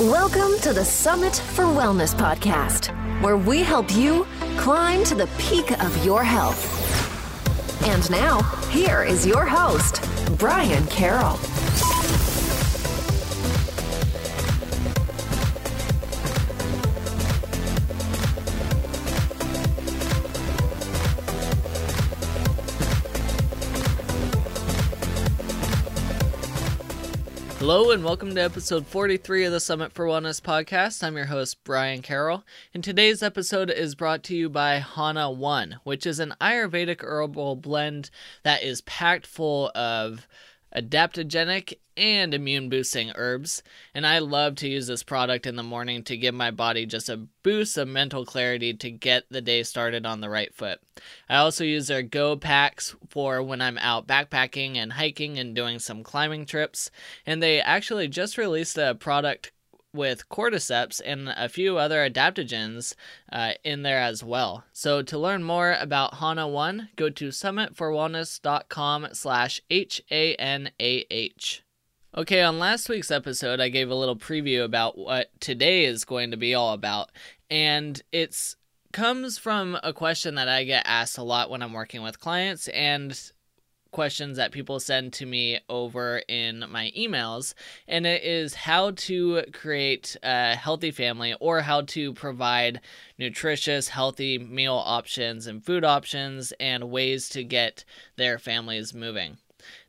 Welcome to the Summit for Wellness podcast, where we help you climb to the peak of your health. And now, here is your host, Brian Carroll. Hello and welcome to episode 43 of the Summit for Wellness podcast. I'm your host, Brian Carroll, and today's episode is brought to you by Hanah One, which is an Ayurvedic herbal blend that is packed full of adaptogenic and immune boosting herbs. And I love to use this product in the morning to give my body just a boost of mental clarity to get the day started on the right foot. I also use their Go packs for when I'm out backpacking and hiking and doing some climbing trips. And they actually just released a product with cordyceps and a few other adaptogens uh, in there as well. So to learn more about Hanah One, go to summitforwellness.com slash H-A-N-A-H. Okay, on last week's episode, I gave a little preview about what today is going to be all about, and it's comes from a question that I get asked a lot when I'm working with clients and questions that people send to me over in my emails, and it is how to create a healthy family or how to provide nutritious, healthy meal options and food options and ways to get their families moving.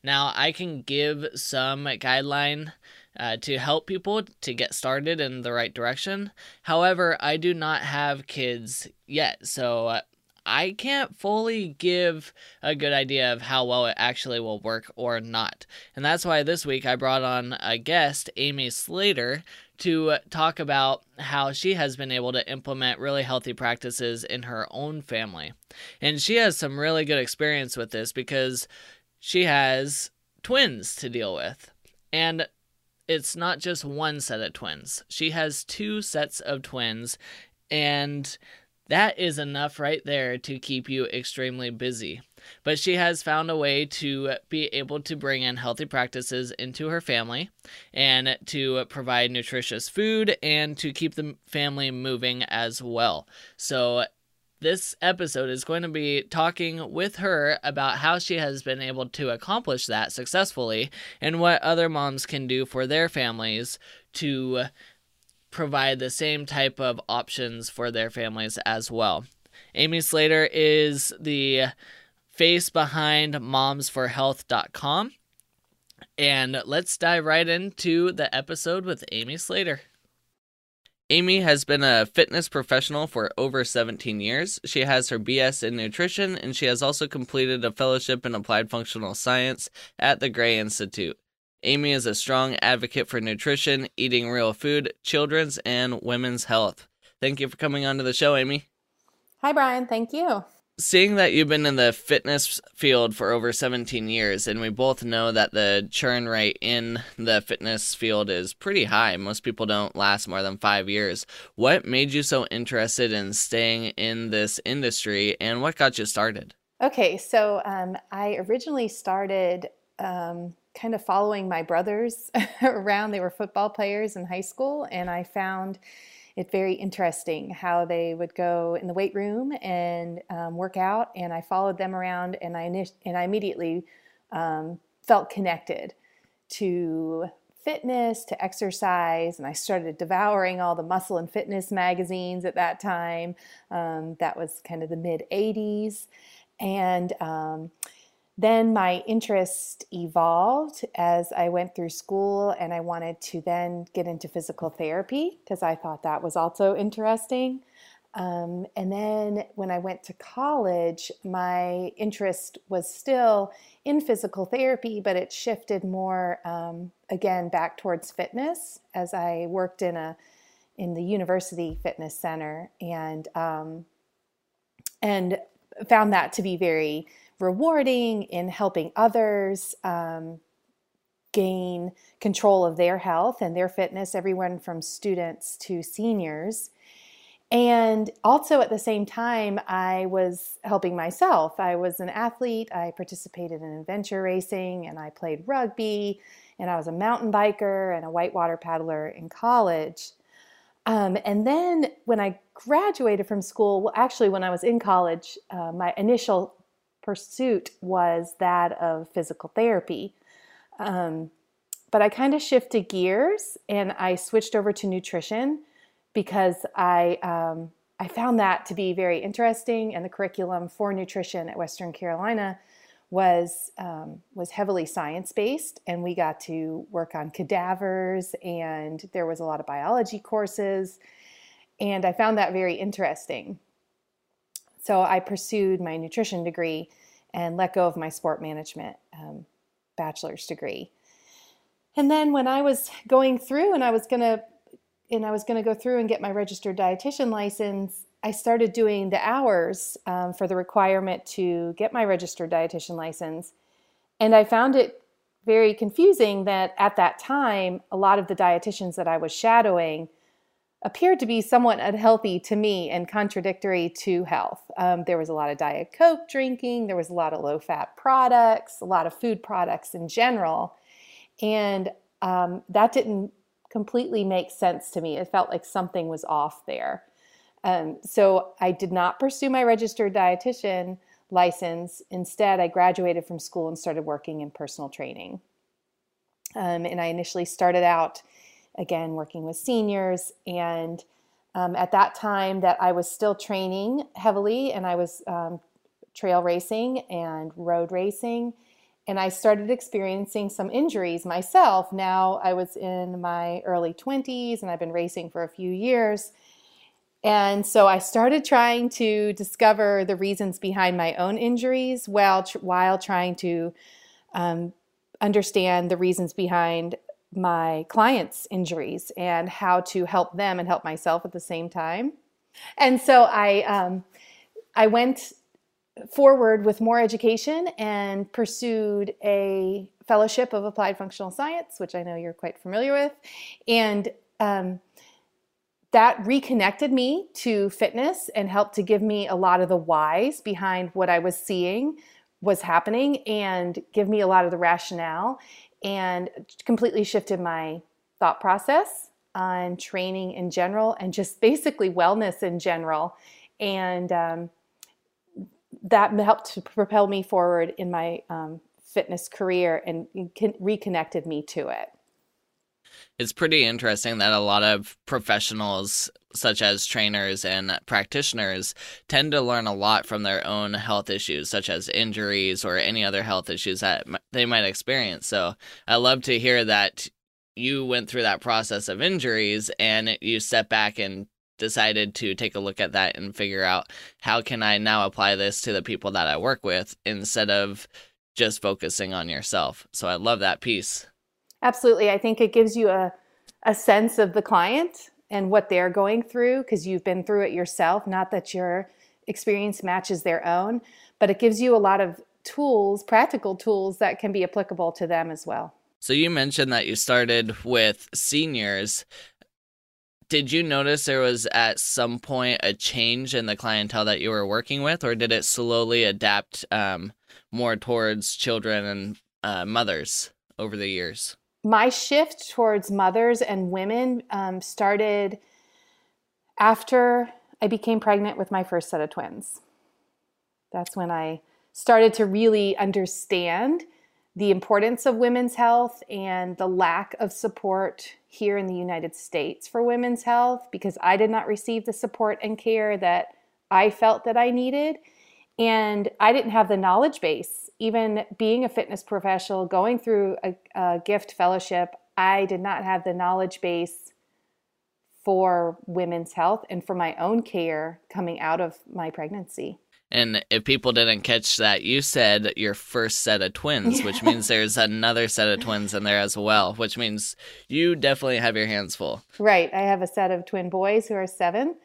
Now, I can give some guideline uh, to help people to get started in the right direction. However, I do not have kids yet, so uh, I can't fully give a good idea of how well it actually will work or not. And that's why this week I brought on a guest, Amy Slater, to talk about how she has been able to implement really healthy practices in her own family. And she has some really good experience with this because she has twins to deal with. And it's not just one set of twins, she has two sets of twins. And that is enough right there to keep you extremely busy. But she has found a way to be able to bring in healthy practices into her family and to provide nutritious food and to keep the family moving as well. So, this episode is going to be talking with her about how she has been able to accomplish that successfully and what other moms can do for their families to provide the same type of options for their families as well. Amy Slater is the face behind momsforhealth.com. And let's dive right into the episode with Amy Slater. Amy has been a fitness professional for over 17 years. She has her BS in nutrition and she has also completed a fellowship in applied functional science at the Gray Institute. Amy is a strong advocate for nutrition, eating real food, children's and women's health. Thank you for coming on to the show, Amy. Hi, Brian. Thank you. Seeing that you've been in the fitness field for over 17 years, and we both know that the churn rate in the fitness field is pretty high. Most people don't last more than five years. What made you so interested in staying in this industry, and what got you started? Okay, so um, I originally started um, kind of following my brothers around. They were football players in high school, and I found it very interesting how they would go in the weight room and um, work out. And I followed them around, and I and I immediately um, felt connected to fitness, to exercise, and I started devouring all the muscle and fitness magazines at that time. Um, that was kind of the mid '80s, and um, then my interest evolved as I went through school and I wanted to then get into physical therapy because I thought that was also interesting. Um, and then when I went to college, my interest was still in physical therapy, but it shifted more um, again back towards fitness as I worked in a in the university fitness center and um, and found that to be very rewarding in helping others um, gain control of their health and their fitness, everyone from students to seniors. And also at the same time, I was helping myself. I was an athlete, I participated in adventure racing, and I played rugby and I was a mountain biker and a whitewater paddler in college. Um, and then when I graduated from school, well, actually, when I was in college, uh, my initial pursuit was that of physical therapy. Um, but I kind of shifted gears and I switched over to nutrition because I um, I found that to be very interesting, and the curriculum for nutrition at Western Carolina was um, was heavily science based, and we got to work on cadavers, and there was a lot of biology courses, and I found that very interesting. So I pursued my nutrition degree and let go of my sport management um, bachelor's degree. And then when I was going through and I was going to and I was going to go through and get my registered dietitian license, I started doing the hours um, for the requirement to get my registered dietitian license. And I found it very confusing that at that time, a lot of the dietitians that I was shadowing appeared to be somewhat unhealthy to me and contradictory to health. Um, there was a lot of Diet Coke drinking, there was a lot of low fat products, a lot of food products in general. And um, that didn't completely make sense to me. It felt like something was off there. Um, so I did not pursue my registered dietitian license. Instead, I graduated from school and started working in personal training. Um, and I initially started out again working with seniors and um, at that time that i was still training heavily and i was um, trail racing and road racing and I started experiencing some injuries myself. Now I was in my early 20s and I've been racing for a few years. And so I started trying to discover the reasons behind my own injuries while, while trying to um, understand the reasons behind my clients' injuries and how to help them and help myself at the same time. And so I, um, I went forward with more education and pursued a fellowship of applied functional science, which I know you're quite familiar with. And um, that reconnected me to fitness and helped to give me a lot of the whys behind what I was seeing was happening and give me a lot of the rationale and completely shifted my thought process on training in general and just basically wellness in general. And um, that helped to propel me forward in my um, fitness career and reconnected me to it. It's pretty interesting that a lot of professionals, such as trainers and practitioners, tend to learn a lot from their own health issues, such as injuries or any other health issues that they might experience. So I love to hear that you went through that process of injuries and you step back and decided to take a look at that and figure out how can I now apply this to the people that I work with instead of just focusing on yourself. So I love that piece. Absolutely. I think it gives you a, a sense of the client and what they're going through because you've been through it yourself. Not that your experience matches their own, but it gives you a lot of tools, practical tools that can be applicable to them as well. So you mentioned that you started with seniors did you notice there was at some point a change in the clientele that you were working with, or did it slowly adapt um, more towards children and uh, mothers over the years? My shift towards mothers and women um, started after I became pregnant with my first set of twins. That's when I started to really understand the importance of women's health and the lack of support here in the United States for women's health because I did not receive the support and care that I felt that I needed. And I didn't have the knowledge base. Even being a fitness professional, going through a, a GIFT fellowship, I did not have the knowledge base for women's health and for my own care coming out of my pregnancy. And if people didn't catch that, you said your first set of twins, which means there's another set of twins in there as well, which means you definitely have your hands full. Right. I have a set of twin boys who are seven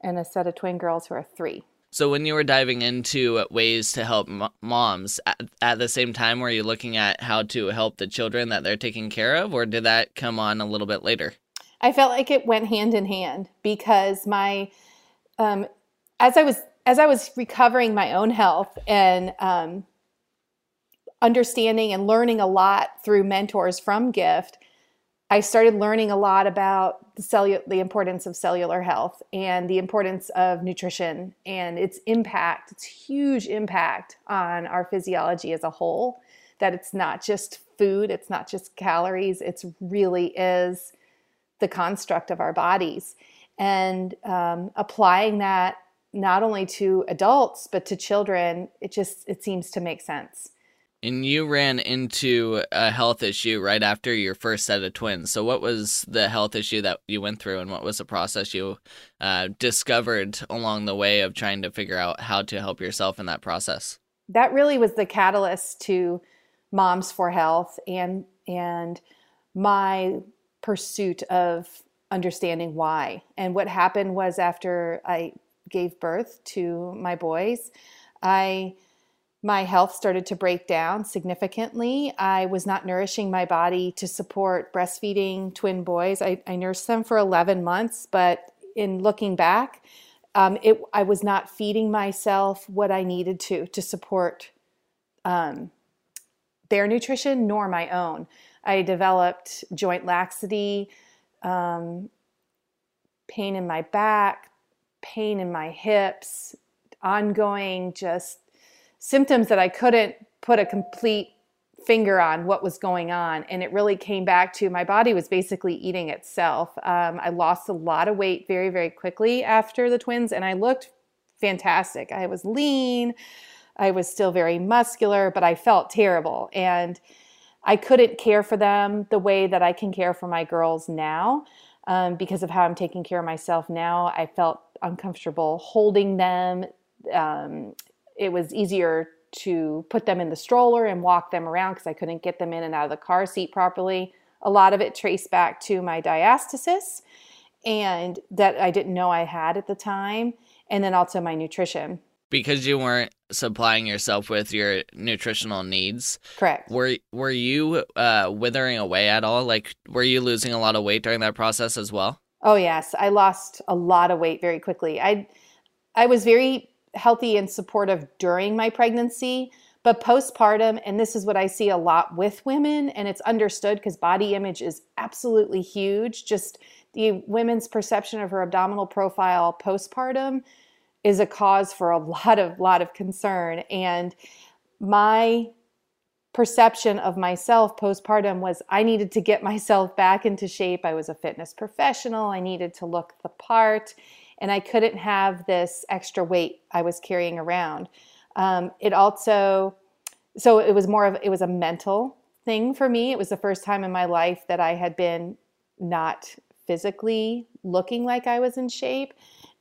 and a set of twin girls who are three. So when you were diving into ways to help moms, at, at the same time, were you looking at how to help the children that they're taking care of, or did that come on a little bit later? I felt like it went hand in hand because my, um, as I was as I was recovering my own health and um, understanding and learning a lot through mentors from GIFT, I started learning a lot about the, cellu- the importance of cellular health and the importance of nutrition and its impact, its huge impact on our physiology as a whole. That it's not just food, it's not just calories, it really is the construct of our bodies. And um, applying that not only to adults but to children, it just it seems to make sense. And you ran into a health issue right after your first set of twins. So, what was the health issue that you went through, and what was the process you uh, discovered along the way of trying to figure out how to help yourself in that process? That really was the catalyst to Moms for Health and and my pursuit of understanding why. And what happened was after I gave birth to my boys, I my health started to break down significantly. I was not nourishing my body to support breastfeeding twin boys. I, I nursed them for 11 months, but in looking back, um, it, I was not feeding myself what I needed to to support um, their nutrition nor my own. I developed joint laxity, um, pain in my back, pain in my hips, ongoing just symptoms that I couldn't put a complete finger on what was going on. And it really came back to my body was basically eating itself. Um, I lost a lot of weight very, very quickly after the twins, and I looked fantastic. I was lean, I was still very muscular, but I felt terrible. And I couldn't care for them the way that I can care for my girls now. Um, because of how I'm taking care of myself now, I felt uncomfortable holding them. Um, it was easier to put them in the stroller and walk them around because I couldn't get them in and out of the car seat properly. A lot of it traced back to my diastasis and that I didn't know I had at the time, and then also my nutrition. Because you weren't supplying yourself with your nutritional needs. Correct. Were were you uh, withering away at all? Like, were you losing a lot of weight during that process as well? Oh yes, I lost a lot of weight very quickly. I I was very healthy and supportive during my pregnancy, but postpartum, and this is what I see a lot with women, and it's understood because body image is absolutely huge. Just the women's perception of her abdominal profile postpartum is a cause for a lot of lot of concern. And my perception of myself postpartum was I needed to get myself back into shape. I was a fitness professional. I needed to look the part and I couldn't have this extra weight I was carrying around. Um, it also, so it was more of, it was a mental thing for me. It was the first time in my life that I had been not physically looking like I was in shape.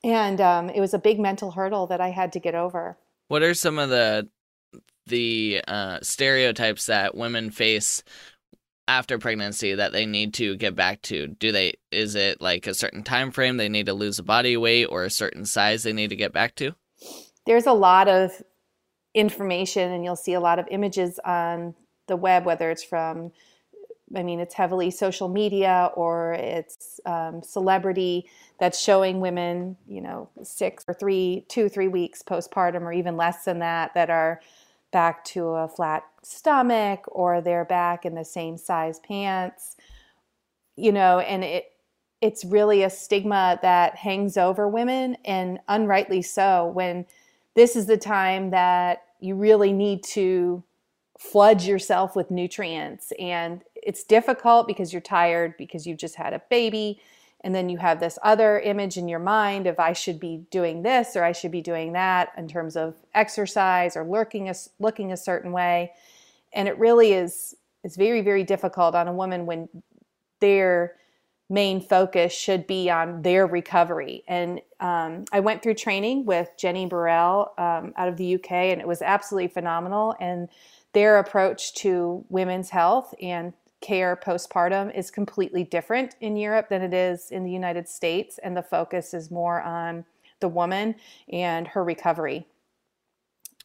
And um, it was a big mental hurdle that I had to get over. What are some of the the uh, stereotypes that women face after pregnancy that they need to get back to do they is it like a certain time frame they need to lose a body weight or a certain size they need to get back to? There's a lot of information and you'll see a lot of images on the web whether it's from i mean it's heavily social media or it's um, celebrity that's showing women you know six or three two three weeks postpartum or even less than that that are back to a flat stomach or they're back in the same size pants you know and it it's really a stigma that hangs over women and unrightly so when this is the time that you really need to flood yourself with nutrients. And it's difficult because you're tired because you've just had a baby and then you have this other image in your mind of I should be doing this or I should be doing that in terms of exercise or looking a, looking a certain way. And it really is is very very difficult on a woman when their main focus should be on their recovery. And um, i went through training with jenny burrell um, out of the uk and it was absolutely phenomenal. And their approach to women's health and care postpartum is completely different in Europe than it is in the United States, and the focus is more on the woman and her recovery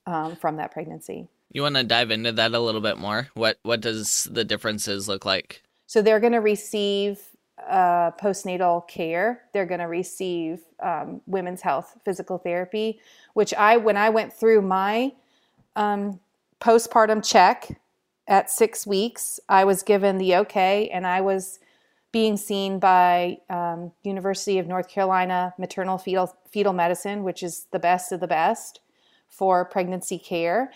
um, from that pregnancy. You want to dive into that a little bit more? What what does the differences look like? So they're going to receive uh, postnatal care. They're going to receive um, women's health physical therapy, which I when I went through my um, postpartum check at six weeks, I was given the okay, and I was being seen by um, University of North Carolina maternal fetal fetal medicine, which is the best of the best for pregnancy care.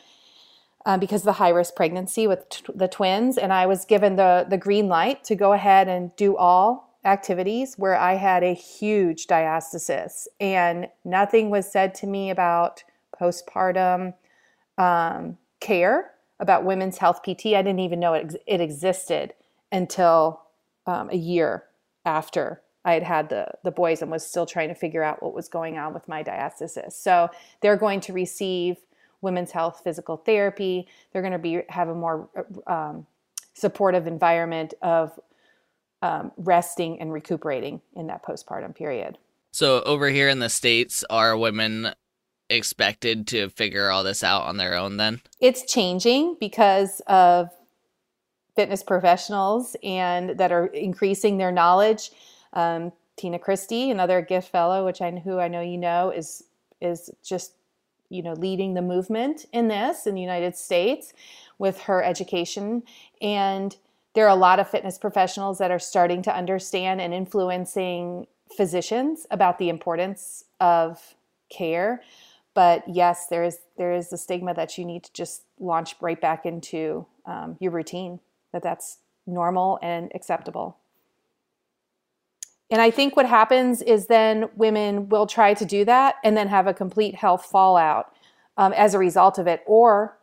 Because of the high risk pregnancy with t- the twins, and I was given the the green light to go ahead and do all activities where I had a huge diastasis, and nothing was said to me about postpartum um, care about women's health PT. I didn't even know it, it existed until um, a year after I had had the, the boys and was still trying to figure out what was going on with my diastasis. So they're going to receive women's health physical therapy. They're going to be have a more um, supportive environment of um, resting and recuperating in that postpartum period. So over here in the states, are women expected to figure all this out on their own then? It's changing because of fitness professionals and that are increasing their knowledge. Um, Tina Christie, another GIFT fellow, which I who I know you know, is is just you know leading the movement in this in the United States with her education and there are a lot of fitness professionals that are starting to understand and influencing physicians about the importance of care but yes, there is there is the stigma that you need to just launch right back into um, your routine. That that's normal and acceptable. And I think what happens is then women will try to do that and then have a complete health fallout um, as a result of it, or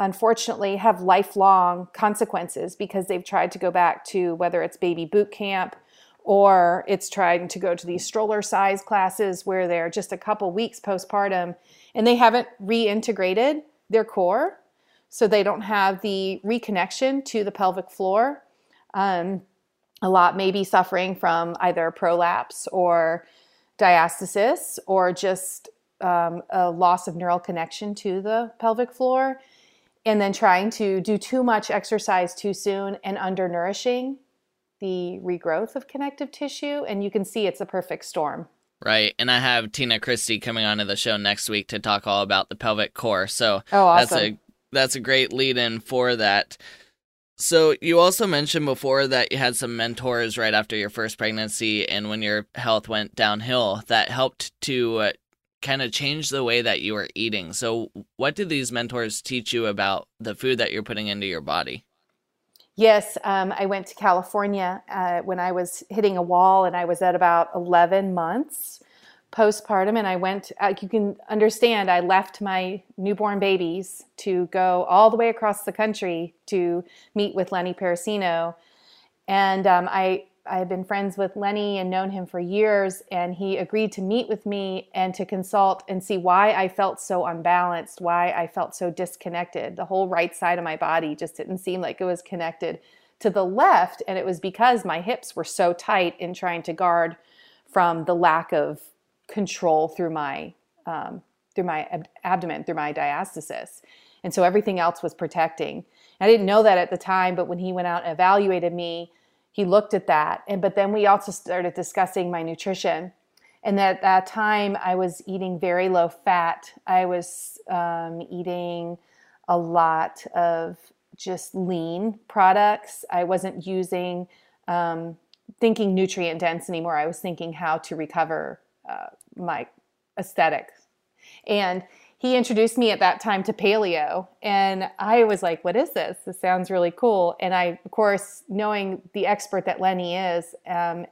unfortunately have lifelong consequences because they've tried to go back to whether it's baby boot camp or it's trying to go to these strollercise classes where they're just a couple weeks postpartum and they haven't reintegrated their core. So they don't have the reconnection to the pelvic floor. Um, a lot may be suffering from either prolapse or diastasis or just um, a loss of neural connection to the pelvic floor. And then trying to do too much exercise too soon and undernourishing the regrowth of connective tissue. And you can see it's a perfect storm. Right. And I have Tina Christie coming onto the show next week to talk all about the pelvic core. So oh, awesome. that's a that's a great lead in for that. So you also mentioned before that you had some mentors right after your first pregnancy and when your health went downhill that helped to uh, kind of change the way that you were eating. So what did these mentors teach you about the food that you're putting into your body? Yes, um, I went to California uh, when I was hitting a wall, and I was at about 11 months postpartum. And I went, uh, you can understand, I left my newborn babies to go all the way across the country to meet with Lenny Parracino. And um, I I had been friends with Lenny and known him for years, and he agreed to meet with me and to consult and see why I felt so unbalanced, why I felt so disconnected. The whole right side of my body just didn't seem like it was connected to the left, and it was because my hips were so tight in trying to guard from the lack of control through my um, through my ab- abdomen, through my diastasis, and so everything else was protecting. I didn't know that at the time, but when he went out and evaluated me he looked at that. And but then we also started discussing my nutrition. And at that time i was eating very low fat. I was um, eating a lot of just lean products. I wasn't using um, thinking nutrient dense anymore. I was thinking how to recover uh, my aesthetics. And he introduced me at that time to paleo and i was like what is this? This sounds really cool. And i of course knowing the expert that lenny is um,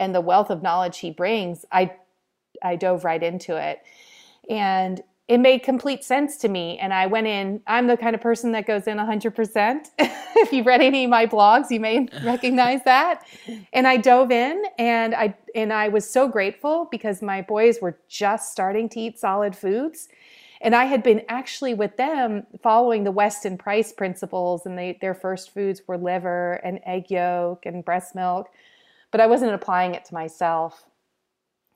and the wealth of knowledge he brings i i dove right into it. And it made complete sense to me and i went in i'm the kind of person that goes in 100% if you've read any of my blogs you may recognize that. And i dove in and i and i was so grateful because my boys were just starting to eat solid foods and I had been actually with them following the Weston Price principles, and they, their first foods were liver and egg yolk and breast milk, but I wasn't applying it to myself.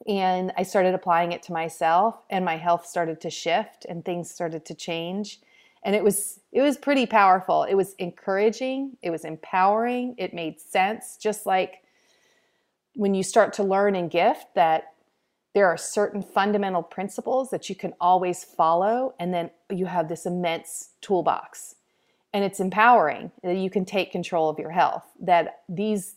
And I started applying it to myself, and my health started to shift, and things started to change. And it was it was pretty powerful. It was encouraging. It was empowering. It made sense. Just like when you start to learn and GIFT that there are certain fundamental principles that you can always follow and then you have this immense toolbox. And it's empowering that you can take control of your health that these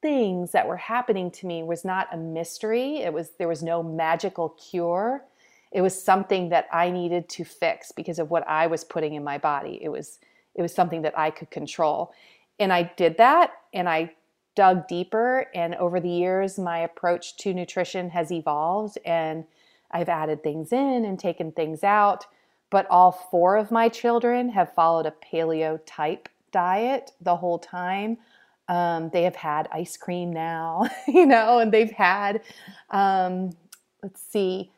things that were happening to me was not a mystery. It was there was no magical cure. It was something that i needed to fix because of what i was putting in my body. It was it was something that i could control. And i did that and i dug deeper and over the years my approach to nutrition has evolved and i've added things in and taken things out but all four of my children have followed a paleo type diet the whole time. Um, they have had ice cream now, you know, and they've had, um, let's see,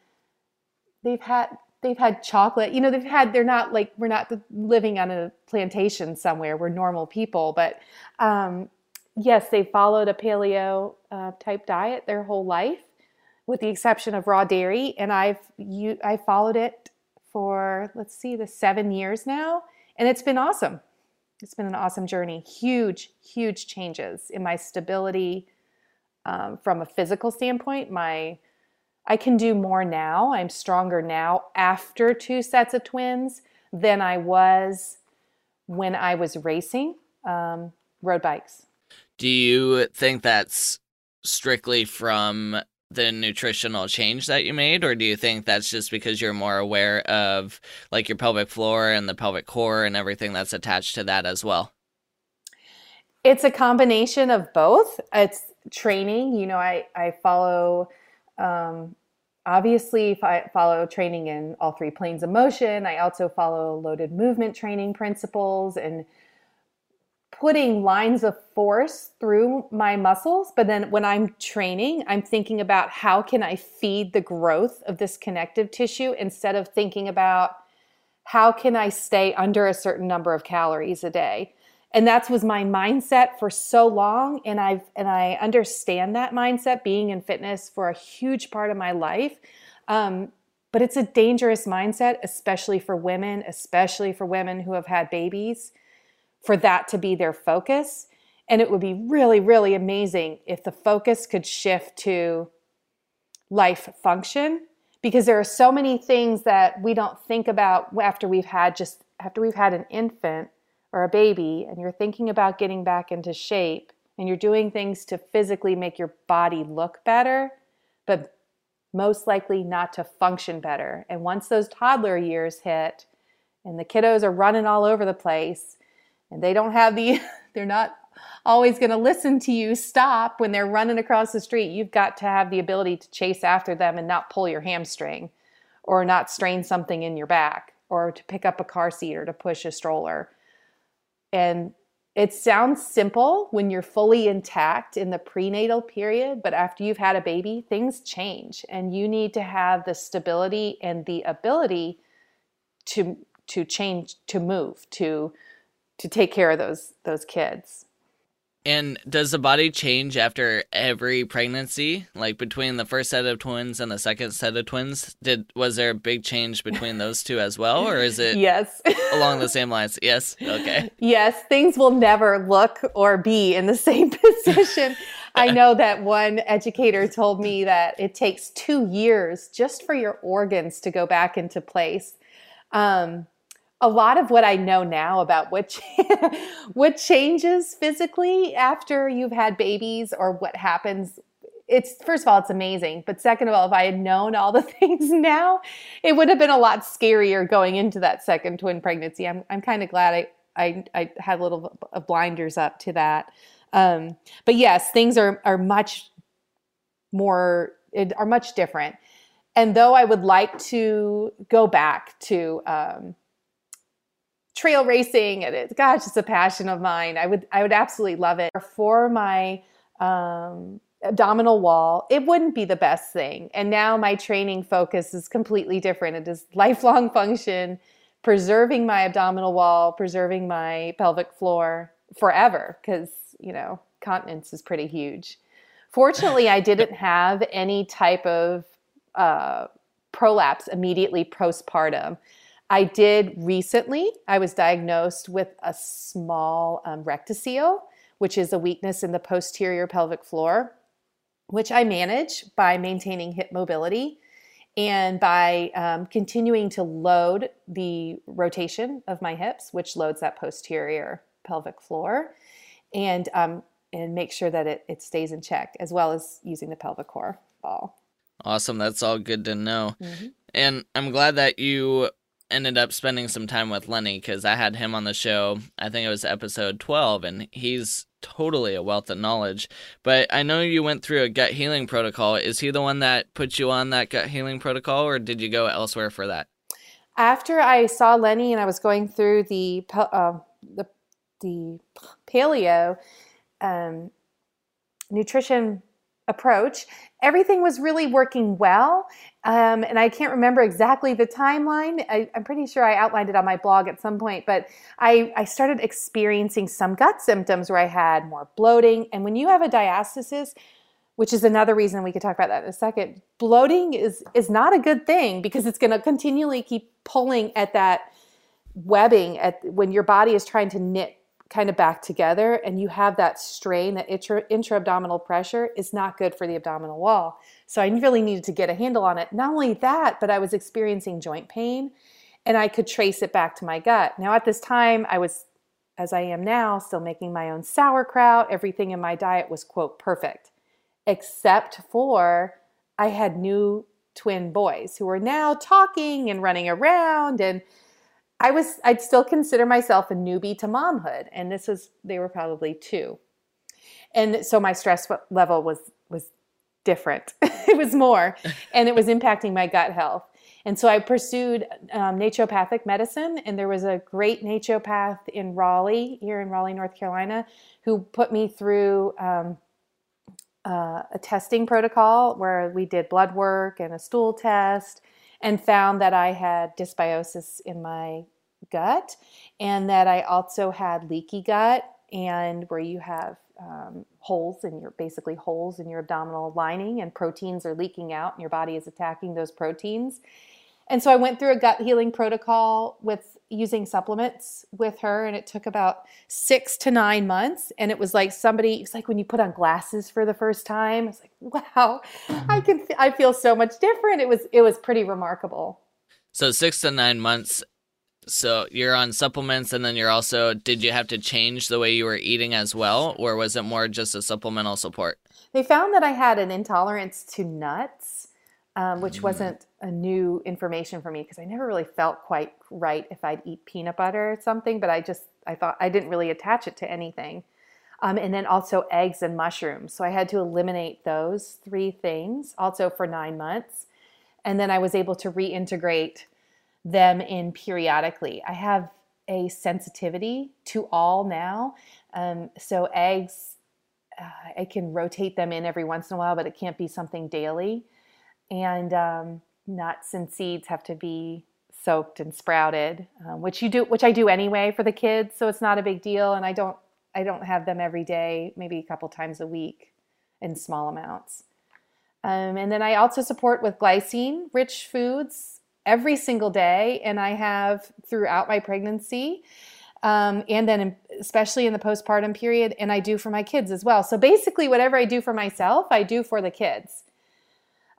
they've had they've had chocolate. You know, they've had. They're not like we're not living on a plantation somewhere. We're normal people, but um, yes, they followed a paleo uh, type diet their whole life, with the exception of raw dairy, and I've you I followed it for, let's see, the seven years now. And it's been awesome. It's been an awesome journey. Huge, huge changes in my stability um, from a physical standpoint. My I can do more now. I'm stronger now after two sets of twins than I was when I was racing um, road bikes. Do you think that's strictly from the nutritional change that you made? Or do you think that's just because you're more aware of like your pelvic floor and the pelvic core and everything that's attached to that as well? It's a combination of both. It's training. You know i i follow um, obviously I follow training in all three planes of motion i also follow loaded movement training principles and putting lines of force through my muscles but then when i'm training i'm thinking about how can i feed the growth of this connective tissue instead of thinking about how can i stay under a certain number of calories a day. And that was my mindset for so long and i've and i understand that mindset being in fitness for a huge part of my life. Um, but it's a dangerous mindset especially for women especially for women who have had babies for that to be their focus. And it would be really, really amazing if the focus could shift to life function because there are so many things that we don't think about after we've had just after we've had an infant or a baby and you're thinking about getting back into shape and you're doing things to physically make your body look better but most likely not to function better and once those toddler years hit and the kiddos are running all over the place and they don't have the they're not always going to listen to you stop when they're running across the street. You've got to have the ability to chase after them and not pull your hamstring or not strain something in your back or to pick up a car seat or to push a stroller. And it sounds simple when you're fully intact in the prenatal period, but after you've had a baby, things change. And you need to have the stability and the ability to to change to move, to to take care of those those kids. And does the body change after every pregnancy? Like between the first set of twins and the second set of twins, did was there a big change between those two as well, or is it yes along the same lines? Yes. Okay. Yes, things will never look or be in the same position. I know that one educator told me that it takes two years just for your organs to go back into place. Um, a lot of what I know now about what what changes physically after you've had babies or what happens it's first of all it's amazing but second of all if i had known all the things now it would have been a lot scarier going into that second twin pregnancy. I'm, I'm kind of glad I, I i had a little blinders up to that. Um, but yes things are are much more are much different. And though i would like to go back to um, trail racing and it's gosh it's a passion of mine. I would i would absolutely love it. For my um, abdominal wall it wouldn't be the best thing. And now my training focus is completely different. It is lifelong function preserving my abdominal wall preserving my pelvic floor forever because you know continence is pretty huge. Fortunately i didn't have any type of uh, prolapse immediately postpartum I did recently, I was diagnosed with a small um, rectocele, which is a weakness in the posterior pelvic floor, which I manage by maintaining hip mobility. And by um, continuing to load the rotation of my hips, which loads that posterior pelvic floor, and um, and make sure that it, it stays in check, as well as using the pelvic core ball. Awesome. That's all good to know. Mm-hmm. And I'm glad that you ended up spending some time with Lenny because I had him on the show. I think it was episode 12, and he's totally a wealth of knowledge. But I know you went through a gut healing protocol. Is he the one that put you on that gut healing protocol, or did you go elsewhere for that? After I saw Lenny and I was going through the uh, the the paleo um, nutrition approach, everything was really working well. Um, and I can't remember exactly the timeline. I, am pretty sure I outlined it on my blog at some point, but I, I started experiencing some gut symptoms where I had more bloating. And when you have a diastasis, which is another reason we could talk about that in a second, bloating is is not a good thing because it's going to continually keep pulling at that webbing at when your body is trying to knit kind of back together and you have that strain, that intra, abdominal pressure is not good for the abdominal wall. So I really needed to get a handle on it. Not only that, but I was experiencing joint pain and I could trace it back to my gut. Now, at this time, I was, as I am now, still making my own sauerkraut. Everything in my diet was, quote, perfect, except for I had new twin boys who were now talking and running around and I was I'd still consider myself a newbie to momhood and this was they were probably 2. And so my stress level was was different. it was more and it was impacting my gut health. And so I pursued um, naturopathic medicine, and there was a great naturopath in Raleigh, here in Raleigh, North Carolina, who put me through um, uh, a testing protocol where we did blood work and a stool test and found that I had dysbiosis in my gut and that I also had leaky gut and where you have um, holes in your basically holes in your abdominal lining and proteins are leaking out and your body is attacking those proteins. And so I went through a gut healing protocol with using supplements with her and it took about six to nine months. And it was like somebody it's like when you put on glasses for the first time it's like wow i can i feel so much different. It was it was pretty remarkable. So six to nine months. So you're on supplements and then you're also did you have to change the way you were eating as well or was it more just a supplemental support? They found that i had an intolerance to nuts um, which mm. wasn't a new information for me because I never really felt quite right if I'd eat peanut butter or something, but I just I thought I didn't really attach it to anything. Um, and then also eggs and mushrooms. So I had to eliminate those three things also for nine months. And then I was able to reintegrate them in periodically. I have a sensitivity to all now. Um, so eggs, uh, I can rotate them in every once in a while, but it can't be something daily. And um, nuts and seeds have to be soaked and sprouted, um, which you do, which I do anyway for the kids, so it's not a big deal. And I don't, I don't have them every day, maybe a couple times a week, in small amounts. Um, and then I also support with glycine rich foods every single day, and I have throughout my pregnancy. Um, and then especially in the postpartum period, and I do for my kids as well. So basically, whatever I do for myself, I do for the kids.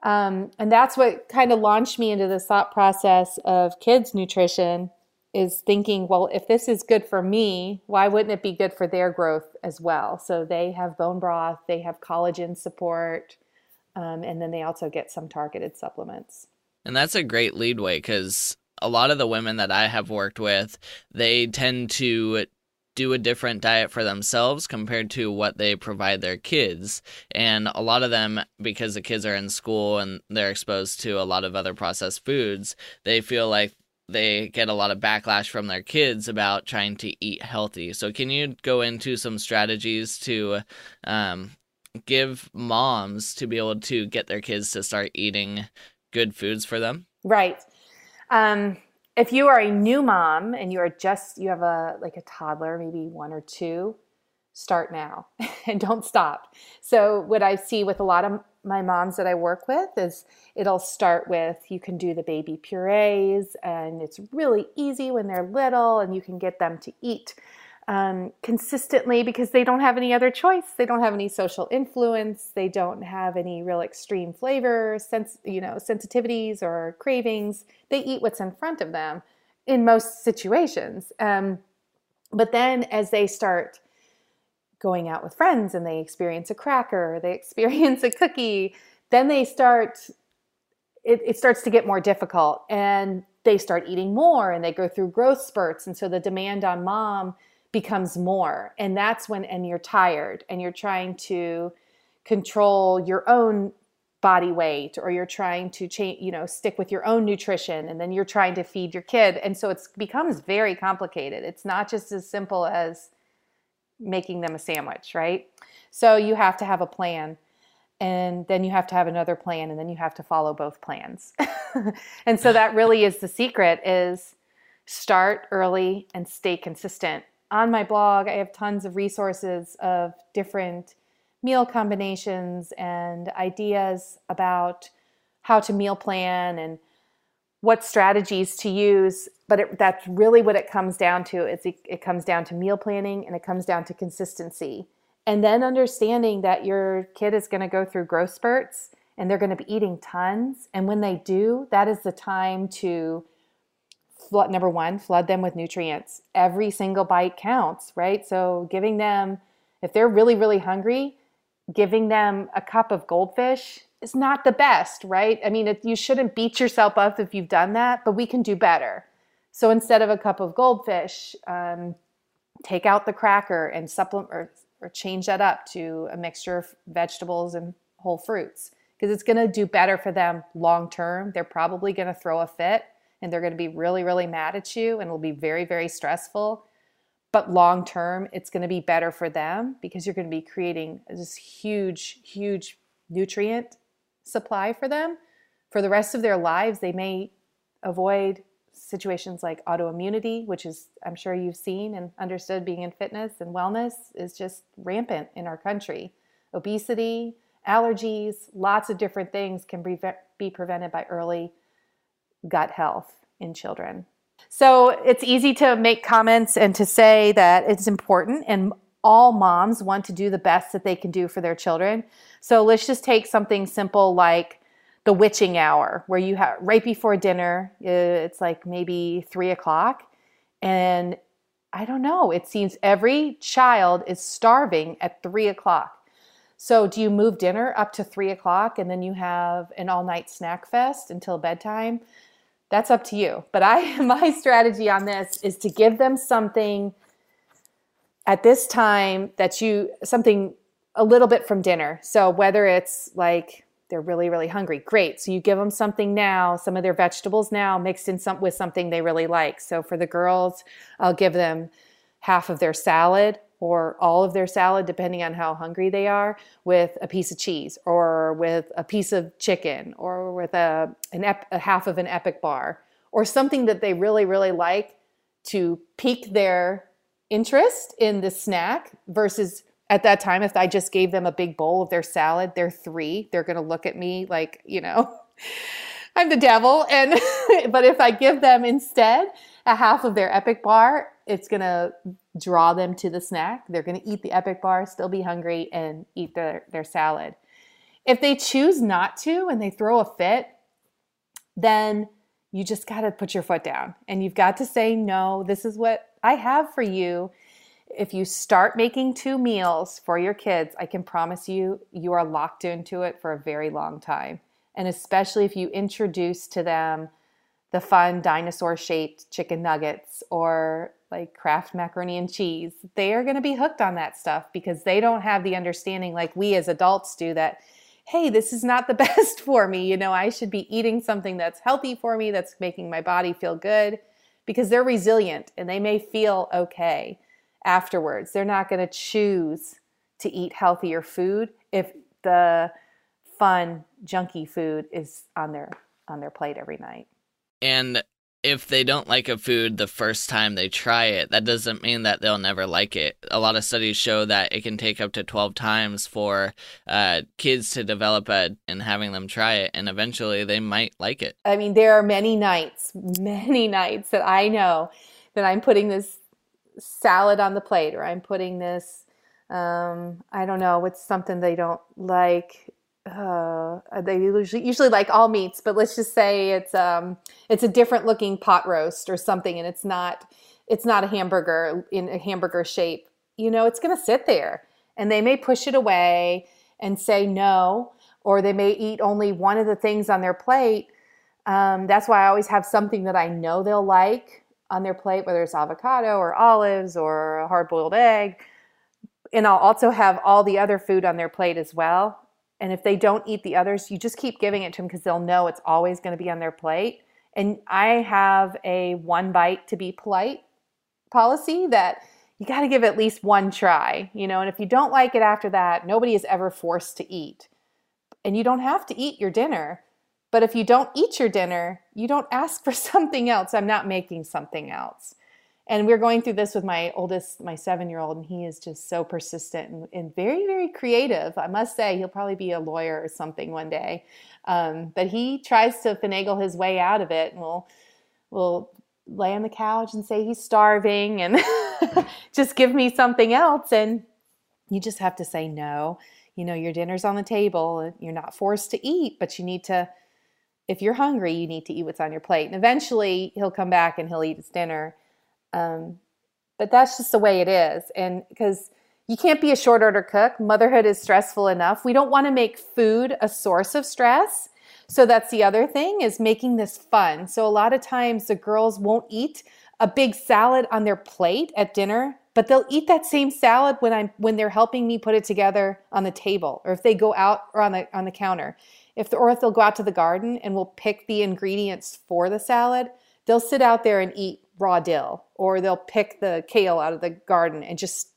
Um, and that's what kind of launched me into this thought process of kids nutrition is thinking, well, if this is good for me, why wouldn't it be good for their growth as well? So they have bone broth, they have collagen support, um, and then they also get some targeted supplements. And that's a great leadway because a lot of the women that I have worked with, they tend to do a different diet for themselves compared to what they provide their kids. And a lot of them, because the kids are in school and they're exposed to a lot of other processed foods, they feel like they get a lot of backlash from their kids about trying to eat healthy. So, can you go into some strategies to um, give moms to be able to get their kids to start eating good foods for them? Right. Um, if you are a new mom and you are just you have a like a toddler maybe one or two start now and don't stop. So what i see with a lot of my moms that i work with is it'll start with you can do the baby purees and it's really easy when they're little and you can get them to eat um, consistently because they don't have any other choice. They don't have any social influence. They don't have any real extreme flavor, sense, you know, sensitivities or cravings. They eat what's in front of them in most situations. Um, but then as they start going out with friends and they experience a cracker, they experience a cookie, then they start, it, it starts to get more difficult and they start eating more and they go through growth spurts. And so the demand on mom becomes more. And that's when, and you're tired and you're trying to control your own body weight or you're trying to change you know stick with your own nutrition and then you're trying to feed your kid and so it becomes very complicated it's not just as simple as making them a sandwich, right? So you have to have a plan and then you have to have another plan and then you have to follow both plans. and so that really is the secret is start early and stay consistent. On my blog, I have tons of resources of different meal combinations and ideas about how to meal plan and what strategies to use. But it, that's really what it comes down to. It's it, it comes down to meal planning and it comes down to consistency and then understanding that your kid is going to go through growth spurts and they're going to be eating tons. And when they do that is the time to flood number one flood them with nutrients every single bite counts right so giving them if they're really really hungry giving them a cup of goldfish is not the best, right? I mean, it, you shouldn't beat yourself up if you've done that, but we can do better. So instead of a cup of goldfish, um, take out the cracker and supplement or, or change that up to a mixture of vegetables and whole fruits because it's going to do better for them long term. They're probably going to throw a fit and they're going to be really, really mad at you and it'll be very, very stressful. But long term, it's going to be better for them because you're going to be creating this huge, huge nutrient supply for them for the rest of their lives they may avoid situations like autoimmunity which is i'm sure you've seen and understood being in fitness and wellness is just rampant in our country obesity allergies lots of different things can be, be prevented by early gut health in children so it's easy to make comments and to say that it's important and all moms want to do the best that they can do for their children. So let's just take something simple like the witching hour, where you have right before dinner, it's like maybe three o'clock. And I don't know, it seems every child is starving at three o'clock. So do you move dinner up to three o'clock and then you have an all night snack fest until bedtime? That's up to you. But I my strategy on this is to give them something at this time that you something a little bit from dinner. So whether it's like they're really really hungry, great. So you give them something now, some of their vegetables now mixed in some with something they really like. So for the girls, I'll give them half of their salad or all of their salad depending on how hungry they are with a piece of cheese or with a piece of chicken or with a an ep, a half of an epic bar or something that they really really like to pique their interest in the snack versus at that time if i just gave them a big bowl of their salad they're three they're going to look at me like you know i'm the devil. And but if i give them instead a half of their epic bar it's going to draw them to the snack they're going to eat the epic bar still be hungry and eat their, their salad if they choose not to and they throw a fit then you just got to put your foot down and you've got to say no this is what I have for you. If you start making two meals for your kids, I can promise you, you are locked into it for a very long time. And especially if you introduce to them the fun dinosaur shaped chicken nuggets or like Kraft macaroni and cheese, they are going to be hooked on that stuff because they don't have the understanding like we as adults do that hey, this is not the best for me. You know, I should be eating something that's healthy for me, that's making my body feel good because they're resilient and they may feel okay afterwards. They're not going to choose to eat healthier food if the fun junky food is on their on their plate every night. And if they don't like a food the first time they try it, that doesn't mean that they'll never like it. A lot of studies show that it can take up to 12 times for uh, kids to develop it and having them try it, and eventually they might like it. I mean, there are many nights, many nights that I know that I'm putting this salad on the plate or I'm putting this um, I don't know, it's something they don't like. Uh, they usually usually like all meats, but let's just say it's um it's a different looking pot roast or something, and it's not it's not a hamburger in a hamburger shape. You know, it's going to sit there, and they may push it away and say no, or they may eat only one of the things on their plate. Um, that's why I always have something that I know they'll like on their plate, whether it's avocado or olives or a hard boiled egg. And I'll also have all the other food on their plate as well. And if they don't eat the others, you just keep giving it to them because they'll know it's always going to be on their plate. And I have a one bite to be polite policy that you got to give at least one try, you know, and if you don't like it after that, nobody is ever forced to eat. And you don't have to eat your dinner. But if you don't eat your dinner, you don't ask for something else. I'm not making something else. And we're going through this with my oldest, my seven year old, and he is just so persistent and, and, very, very creative. I must say, he'll probably be a lawyer or something one day. Um, but he tries to finagle his way out of it and we'll, we'll lay on the couch and say he's starving and just give me something else. And you just have to say no. You know, your dinner's on the table. You're not forced to eat, but you need to if you're hungry, you need to eat what's on your plate. And eventually he'll come back and he'll eat his dinner. Um, but that's just the way it is. And because you can't be a short order cook, motherhood is stressful enough. We don't want to make food a source of stress. So that's the other thing is making this fun. So a lot of times the girls won't eat a big salad on their plate at dinner, but they'll eat that same salad when I'm when they're helping me put it together on the table or if they go out or on the on the counter if the, or if they'll go out to the garden and we'll pick the ingredients for the salad, they'll sit out there and eat raw dill, or they'll pick the kale out of the garden and just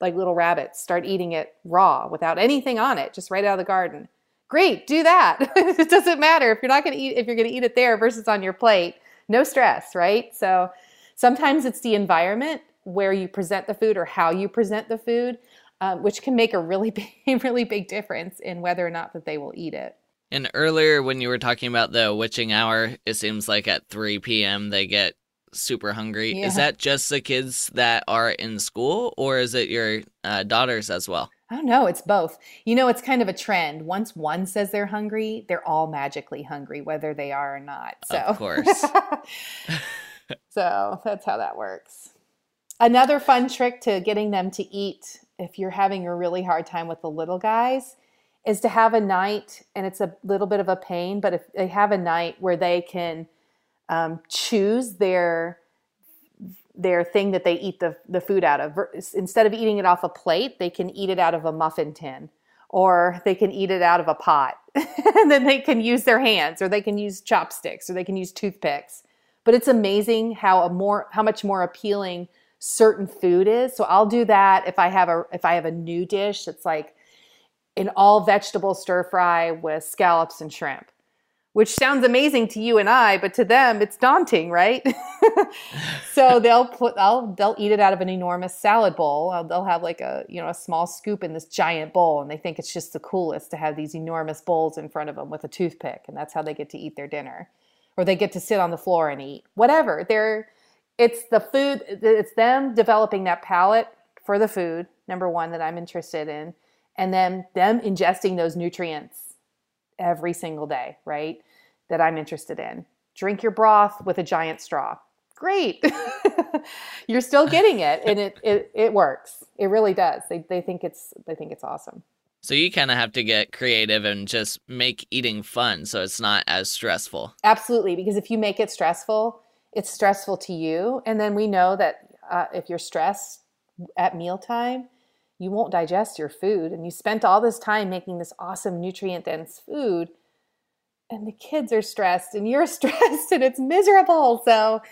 like little rabbits start eating it raw without anything on it, just right out of the garden. Great, do that. it doesn't matter if you're not going to eat if you're going to eat it there versus on your plate. No stress, right? So sometimes it's the environment where you present the food or how you present the food, uh, which can make a really big, really big difference in whether or not that they will eat it. And earlier, when you were talking about the witching hour, it seems like at 3 p.m. they get super hungry. Yeah. Is that just the kids that are in school, or is it your uh, daughters as well? I don't know. It's both. You know, it's kind of a trend. Once one says they're hungry, they're all magically hungry, whether they are or not. So, of course. so that's how that works. Another fun trick to getting them to eat if you're having a really hard time with the little guys is to have a night, and it's a little bit of a pain, but if they have a night where they can um, choose their their thing that they eat the, the food out of. Instead of eating it off a plate, they can eat it out of a muffin tin or they can eat it out of a pot. and then they can use their hands or they can use chopsticks or they can use toothpicks. But it's amazing how a more how much more appealing certain food is. So I'll do that if I have a if I have a new dish that's like an all vegetable stir fry with scallops and shrimp, which sounds amazing to you and I, but to them it's daunting, right? so they'll put they'll they'll eat it out of an enormous salad bowl. Uh, they'll have like a you know a small scoop in this giant bowl, and they think it's just the coolest to have these enormous bowls in front of them with a toothpick, and that's how they get to eat their dinner, or they get to sit on the floor and eat whatever. They're it's the food. It's them developing that palate for the food. Number one that I'm interested in and then them ingesting those nutrients every single day, right? That I'm interested in. Drink your broth with a giant straw. Great. You're still getting it and it, it it works. It really does. They they think it's they think it's awesome. So you kind of have to get creative and just make eating fun so it's not as stressful. Absolutely, because if you make it stressful, it's stressful to you and then we know that uh, if you're stressed at mealtime, you won't digest your food. And you spent all this time making this awesome nutrient dense food, and the kids are stressed, and you're stressed, and it's miserable. So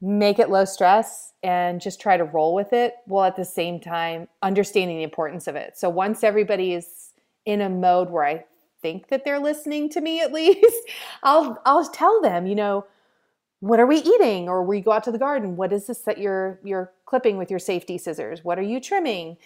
make it low stress and just try to roll with it while at the same time understanding the importance of it. So once everybody is in a mode where I think that they're listening to me at least, I'll I'll tell them, you know, what are we eating or we go out to the garden what is this that you're you're clipping with your safety scissors what are you trimming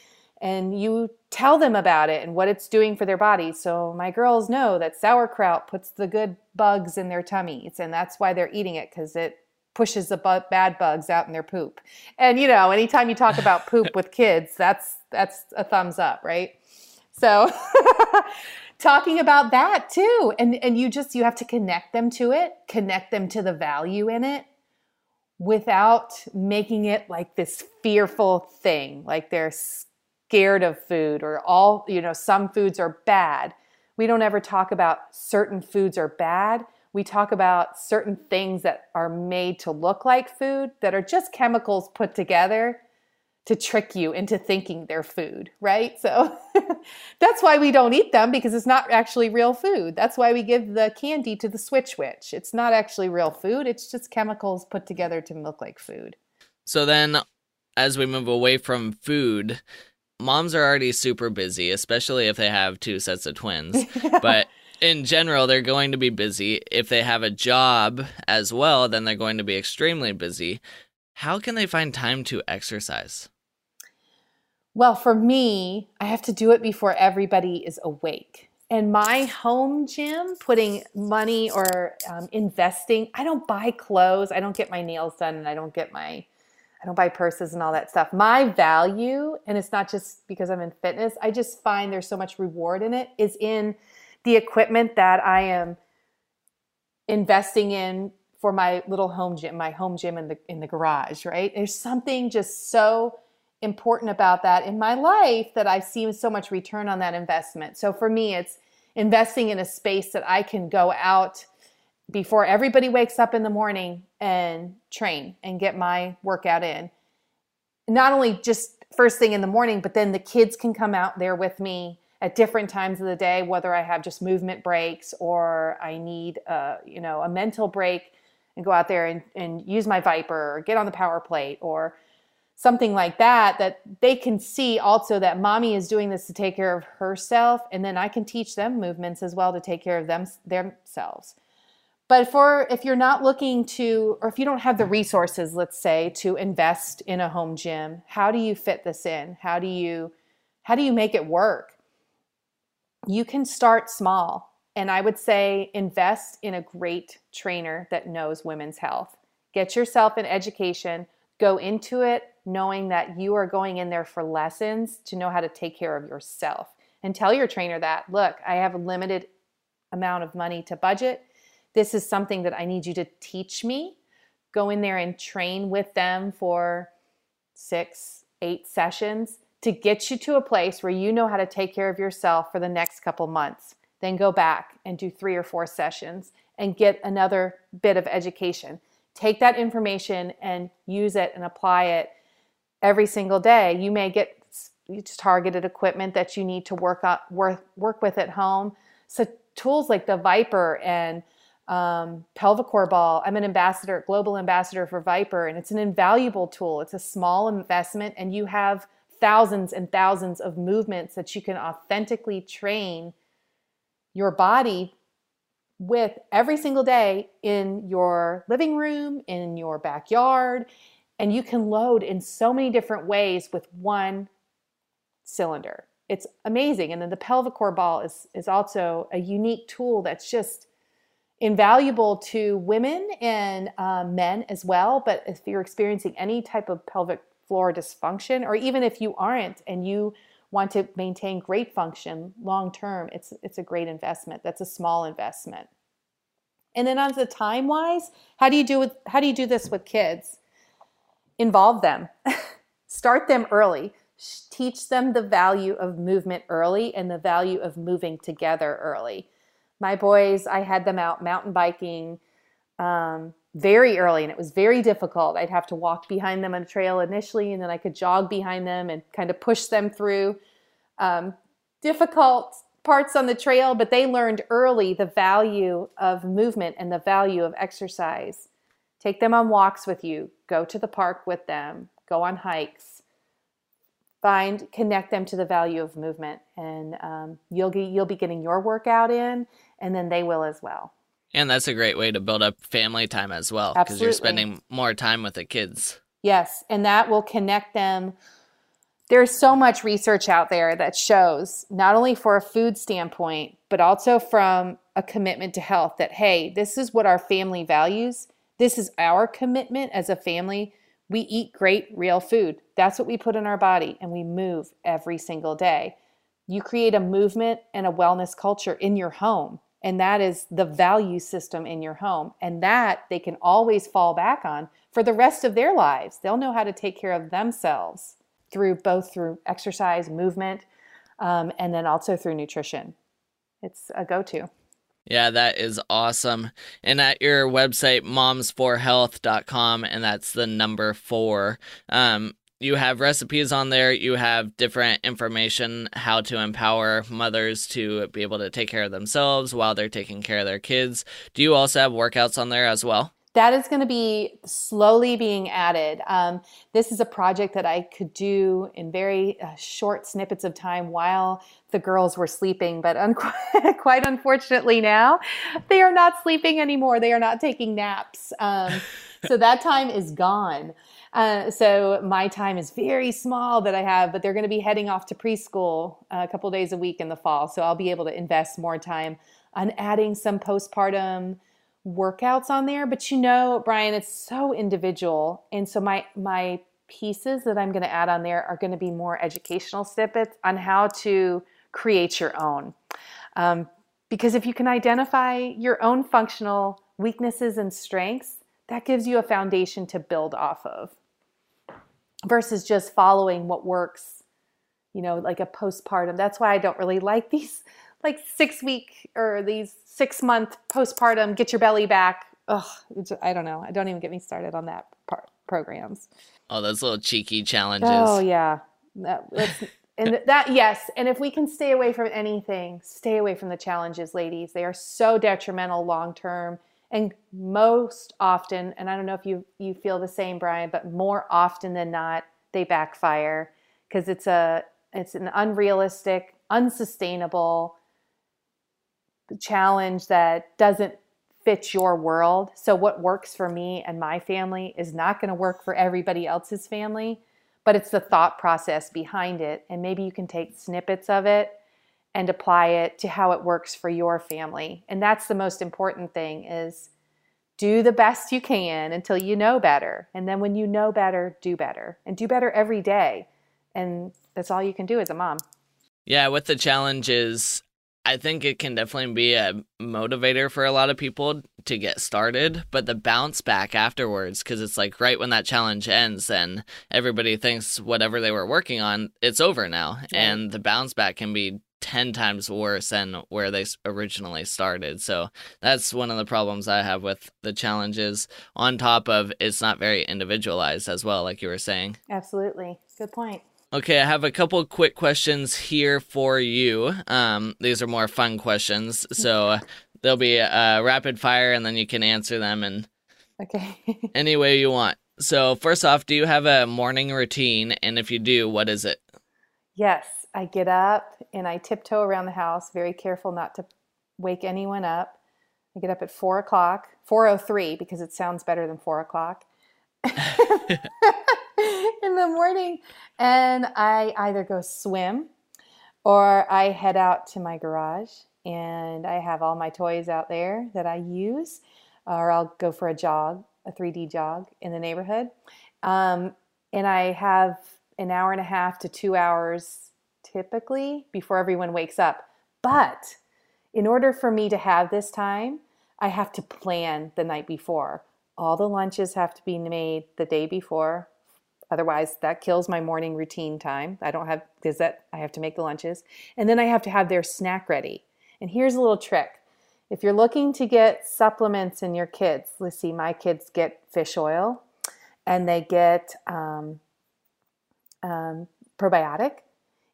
and you tell them about it and what it's doing for their body so my girls know that sauerkraut puts the good bugs in their tummies and that's why they're eating it because it pushes the bu- bad bugs out in their poop. And you know, anytime you talk about poop with kids, that's that's a thumbs up, right? So talking about that too. And and you just you have to connect them to it, connect them to the value in it without making it like this fearful thing, like they're scared of food or all, you know, some foods are bad. We don't ever talk about certain foods are bad. We talk about certain things that are made to look like food that are just chemicals put together to trick you into thinking they're food, right? So that's why we don't eat them because it's not actually real food. That's why we give the candy to the switch witch. It's not actually real food, it's just chemicals put together to look like food. So then, as we move away from food, moms are already super busy, especially if they have two sets of twins. but in general, they're going to be busy. If they have a job as well, then they're going to be extremely busy. How can they find time to exercise? Well, for me, I have to do it before everybody is awake. And my home gym, putting money or um, investing, I don't buy clothes, I don't get my nails done, and I don't get my, I don't buy purses and all that stuff. My value, and it's not just because I'm in fitness, I just find there's so much reward in it, is in the equipment that I am investing in for my little home gym, my home gym in the in the garage, right? There's something just so important about that in my life that I've seen so much return on that investment. So for me, it's investing in a space that I can go out before everybody wakes up in the morning and train and get my workout in. Not only just first thing in the morning, but then the kids can come out there with me at different times of the day, whether I have just movement breaks or I need a, you know, a mental break and go out there and, and use my ViPR or get on the power plate or something like that that they can see also that mommy is doing this to take care of herself and then i can teach them movements as well to take care of them themselves but for if you're not looking to or if you don't have the resources let's say to invest in a home gym how do you fit this in how do you how do you make it work you can start small and i would say invest in a great trainer that knows women's health get yourself an education go into it knowing that you are going in there for lessons to know how to take care of yourself. And tell your trainer that, look, I have a limited amount of money to budget. This is something that I need you to teach me. Go in there and train with them for six, eight sessions to get you to a place where you know how to take care of yourself for the next couple months. Then go back and do three or four sessions and get another bit of education. Take that information and use it and apply it every single day. You may get targeted equipment that you need to work up work, work with at home. So tools like the ViPR and um, Pelvicore Ball. I'm an ambassador, global ambassador for ViPR, and it's an invaluable tool. It's a small investment, and you have thousands and thousands of movements that you can authentically train your body with every single day in your living room, in your backyard, and you can load in so many different ways with one cylinder. It's amazing. And then the Pelvicore ball is, is also a unique tool that's just invaluable to women and uh, men as well. But if you're experiencing any type of pelvic floor dysfunction, or even if you aren't and you want to maintain great function long term, it's it's a great investment. That's a small investment. And then on the time wise, how do you do with how do you do this with kids? involve them, start them early, teach them the value of movement early and the value of moving together early. My boys, I had them out mountain biking um, very early, and it was very difficult. I'd have to walk behind them on a trail initially, and then I could jog behind them and kind of push them through um, difficult parts on the trail, but they learned early the value of movement and the value of exercise. Take them on walks with you, go to the park with them, go on hikes. Find, connect them to the value of movement, and um, you'll be you'll be getting your workout in, and then they will as well. And that's a great way to build up family time as well, because you're spending more time with the kids. Yes, and that will connect them. There's so much research out there that shows not only for a food standpoint, but also from a commitment to health that hey, this is what our family values This is our commitment as a family. We eat great, real food. That's what we put in our body, and we move every single day. You create a movement and a wellness culture in your home, and that is the value system in your home. And that they can always fall back on for the rest of their lives. They'll know how to take care of themselves through both through exercise, movement, um, and then also through nutrition. It's a go to. Yeah, that is awesome. And at your website, moms4health.com, and that's the number four, um, you have recipes on there. You have different information how to empower mothers to be able to take care of themselves while they're taking care of their kids. Do you also have workouts on there as well? that is going to be slowly being added. Um, this is a project that I could do in very uh, short snippets of time while the girls were sleeping, but un- quite unfortunately now they are not sleeping anymore. They are not taking naps. Um, so that time is gone. Uh, so my time is very small that I have, but they're going to be heading off to preschool uh, a couple days a week in the fall. So I'll be able to invest more time on adding some postpartum workouts on there, but you know, Brian, it's so individual. And so my my pieces that I'm going to add on there are going to be more educational snippets on how to create your own. Um, because if you can identify your own functional weaknesses and strengths, that gives you a foundation to build off of versus just following what works, you know, like a postpartum. That's why I don't really like these like six week or these six month postpartum get your belly back. Ugh, I don't know. I don't even get me started on that part programs. Oh, those little cheeky challenges. Oh yeah, that, and that yes. And if we can stay away from anything, stay away from the challenges, ladies. They are so detrimental long term, and most often. And I don't know if you you feel the same, Brian, but more often than not, they backfire because it's a it's an unrealistic, unsustainable challenge that doesn't fit your world. So, what works for me and my family is not going to work for everybody else's family, but it's the thought process behind it. And maybe you can take snippets of it and apply it to how it works for your family. And that's the most important thing is do the best you can until you know better. And then when you know better, do better and do better every day. And that's all you can do as a mom. Yeah, with the challenges, I think it can definitely be a motivator for a lot of people to get started, but the bounce back afterwards, because it's like right when that challenge ends and everybody thinks whatever they were working on, it's over now. And the bounce back can be 10 times worse than where they originally started. So that's one of the problems I have with the challenges, on top of it's not very individualized as well, like you were saying. Absolutely. Good point. Okay, I have a couple quick questions here for you. Um, these are more fun questions, so they'll be uh, rapid fire, and then you can answer them in okay any way you want. So, first off, do you have a morning routine? And if you do, what is it? Yes, I get up and I tiptoe around the house, very careful not to wake anyone up. I get up at four o'clock, four o oh three, because it sounds better than four o'clock. in the morning and I either go swim or I head out to my garage and I have all my toys out there that I use, or I'll go for a jog, a 3D jog in the neighborhood. Um, and I have an hour and a half to two hours typically before everyone wakes up. But in order for me to have this time, I have to plan the night before. All the lunches have to be made the day before Otherwise, that kills my morning routine time. I don't have because that I have to make the lunches, and then I have to have their snack ready. And here's a little trick: if you're looking to get supplements in your kids, let's see, my kids get fish oil, and they get um, um, probiotic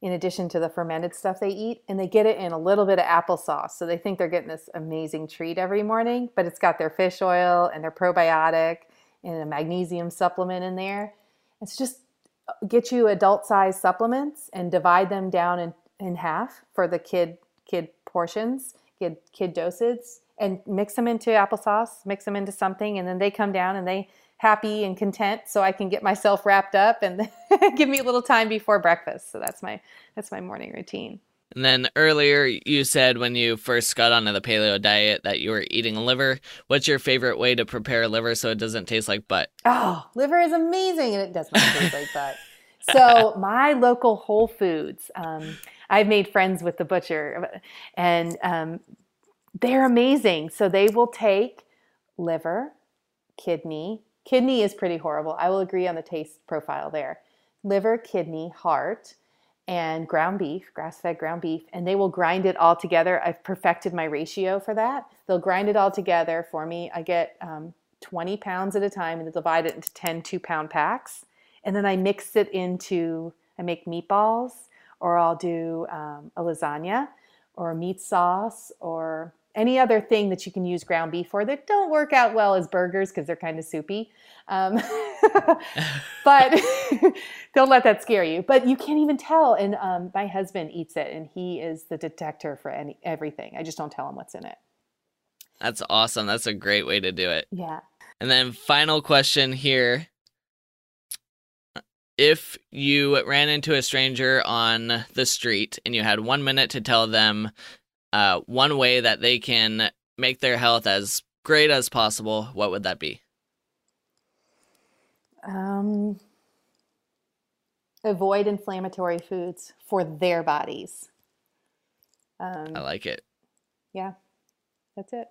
in addition to the fermented stuff they eat, and they get it in a little bit of applesauce. So they think they're getting this amazing treat every morning, but it's got their fish oil and their probiotic and a magnesium supplement in there. It's just uh, get you adult size supplements and divide them down in, in half for the kid kid portions, kid kid doses, and mix them into applesauce, mix them into something, and then they come down and they happy and content so I can get myself wrapped up and give me a little time before breakfast. So that's my that's my morning routine. And then earlier you said when you first got onto the paleo diet that you were eating liver. What's your favorite way to prepare liver so it doesn't taste like butt? Oh, liver is amazing and it does not taste like butt. So my local Whole Foods, um, I've made friends with the butcher and um, they're amazing. So they will take liver, kidney. Kidney is pretty horrible. I will agree on the taste profile there. Liver, kidney, heart and ground beef, grass fed ground beef, and they will grind it all together. I've perfected my ratio for that. They'll grind it all together for me. I get um, 20 pounds at a time and they divide it into 10 two pound packs. And then I mix it into, I make meatballs, or I'll do um, a lasagna, or a meat sauce, or any other thing that you can use ground beef for that don't work out well as burgers because they're kind of soupy. Um, but don't let that scare you. But you can't even tell. And um, my husband eats it, and he is the detector for any everything. I just don't tell him what's in it. That's awesome. That's a great way to do it. Yeah. And then final question here. If you ran into a stranger on the street and you had one minute to tell them uh, one way that they can make their health as great as possible, what would that be? Um, avoid inflammatory foods for their bodies. Um, I like it. Yeah, that's it.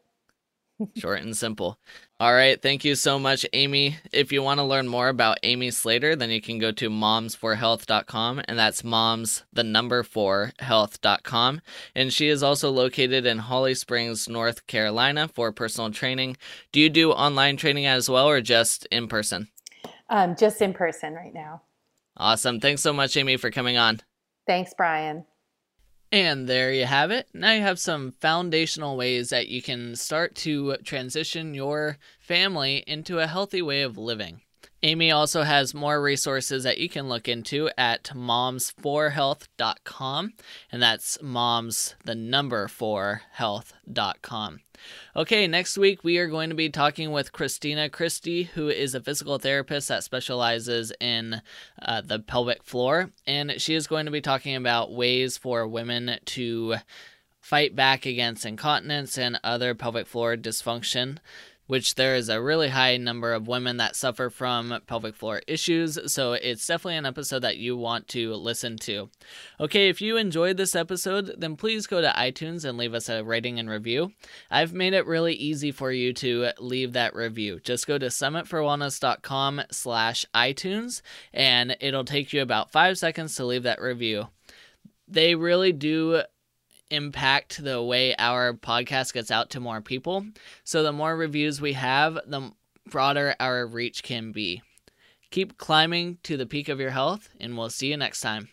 Short and simple. All right. Thank you so much, Amy. If you want to learn more about Amy Slater, then you can go to momsforhealth.com, and that's moms, the number four, health.com. And she is also located in Holly Springs, North Carolina for personal training. Do you do online training as well, or just in person? Um, just in person right now. Awesome. Thanks so much, Amy, for coming on. Thanks, Brian. And there you have it. Now you have some foundational ways that you can start to transition your family into a healthy way of living. Amy also has more resources that you can look into at momsforhealth.com, and that's moms, the number for health.com. Okay, next week we are going to be talking with Christina Christie, who is a physical therapist that specializes in uh, the pelvic floor, and she is going to be talking about ways for women to fight back against incontinence and other pelvic floor dysfunction which there is a really high number of women that suffer from pelvic floor issues. So it's definitely an episode that you want to listen to. Okay, if you enjoyed this episode, then please go to iTunes and leave us a rating and review. I've made it really easy for you to leave that review. Just go to summitforwellness.com slash iTunes and it'll take you about five seconds to leave that review. They really do impact the way our podcast gets out to more people. So the more reviews we have, the broader our reach can be. Keep climbing to the peak of your health, and we'll see you next time.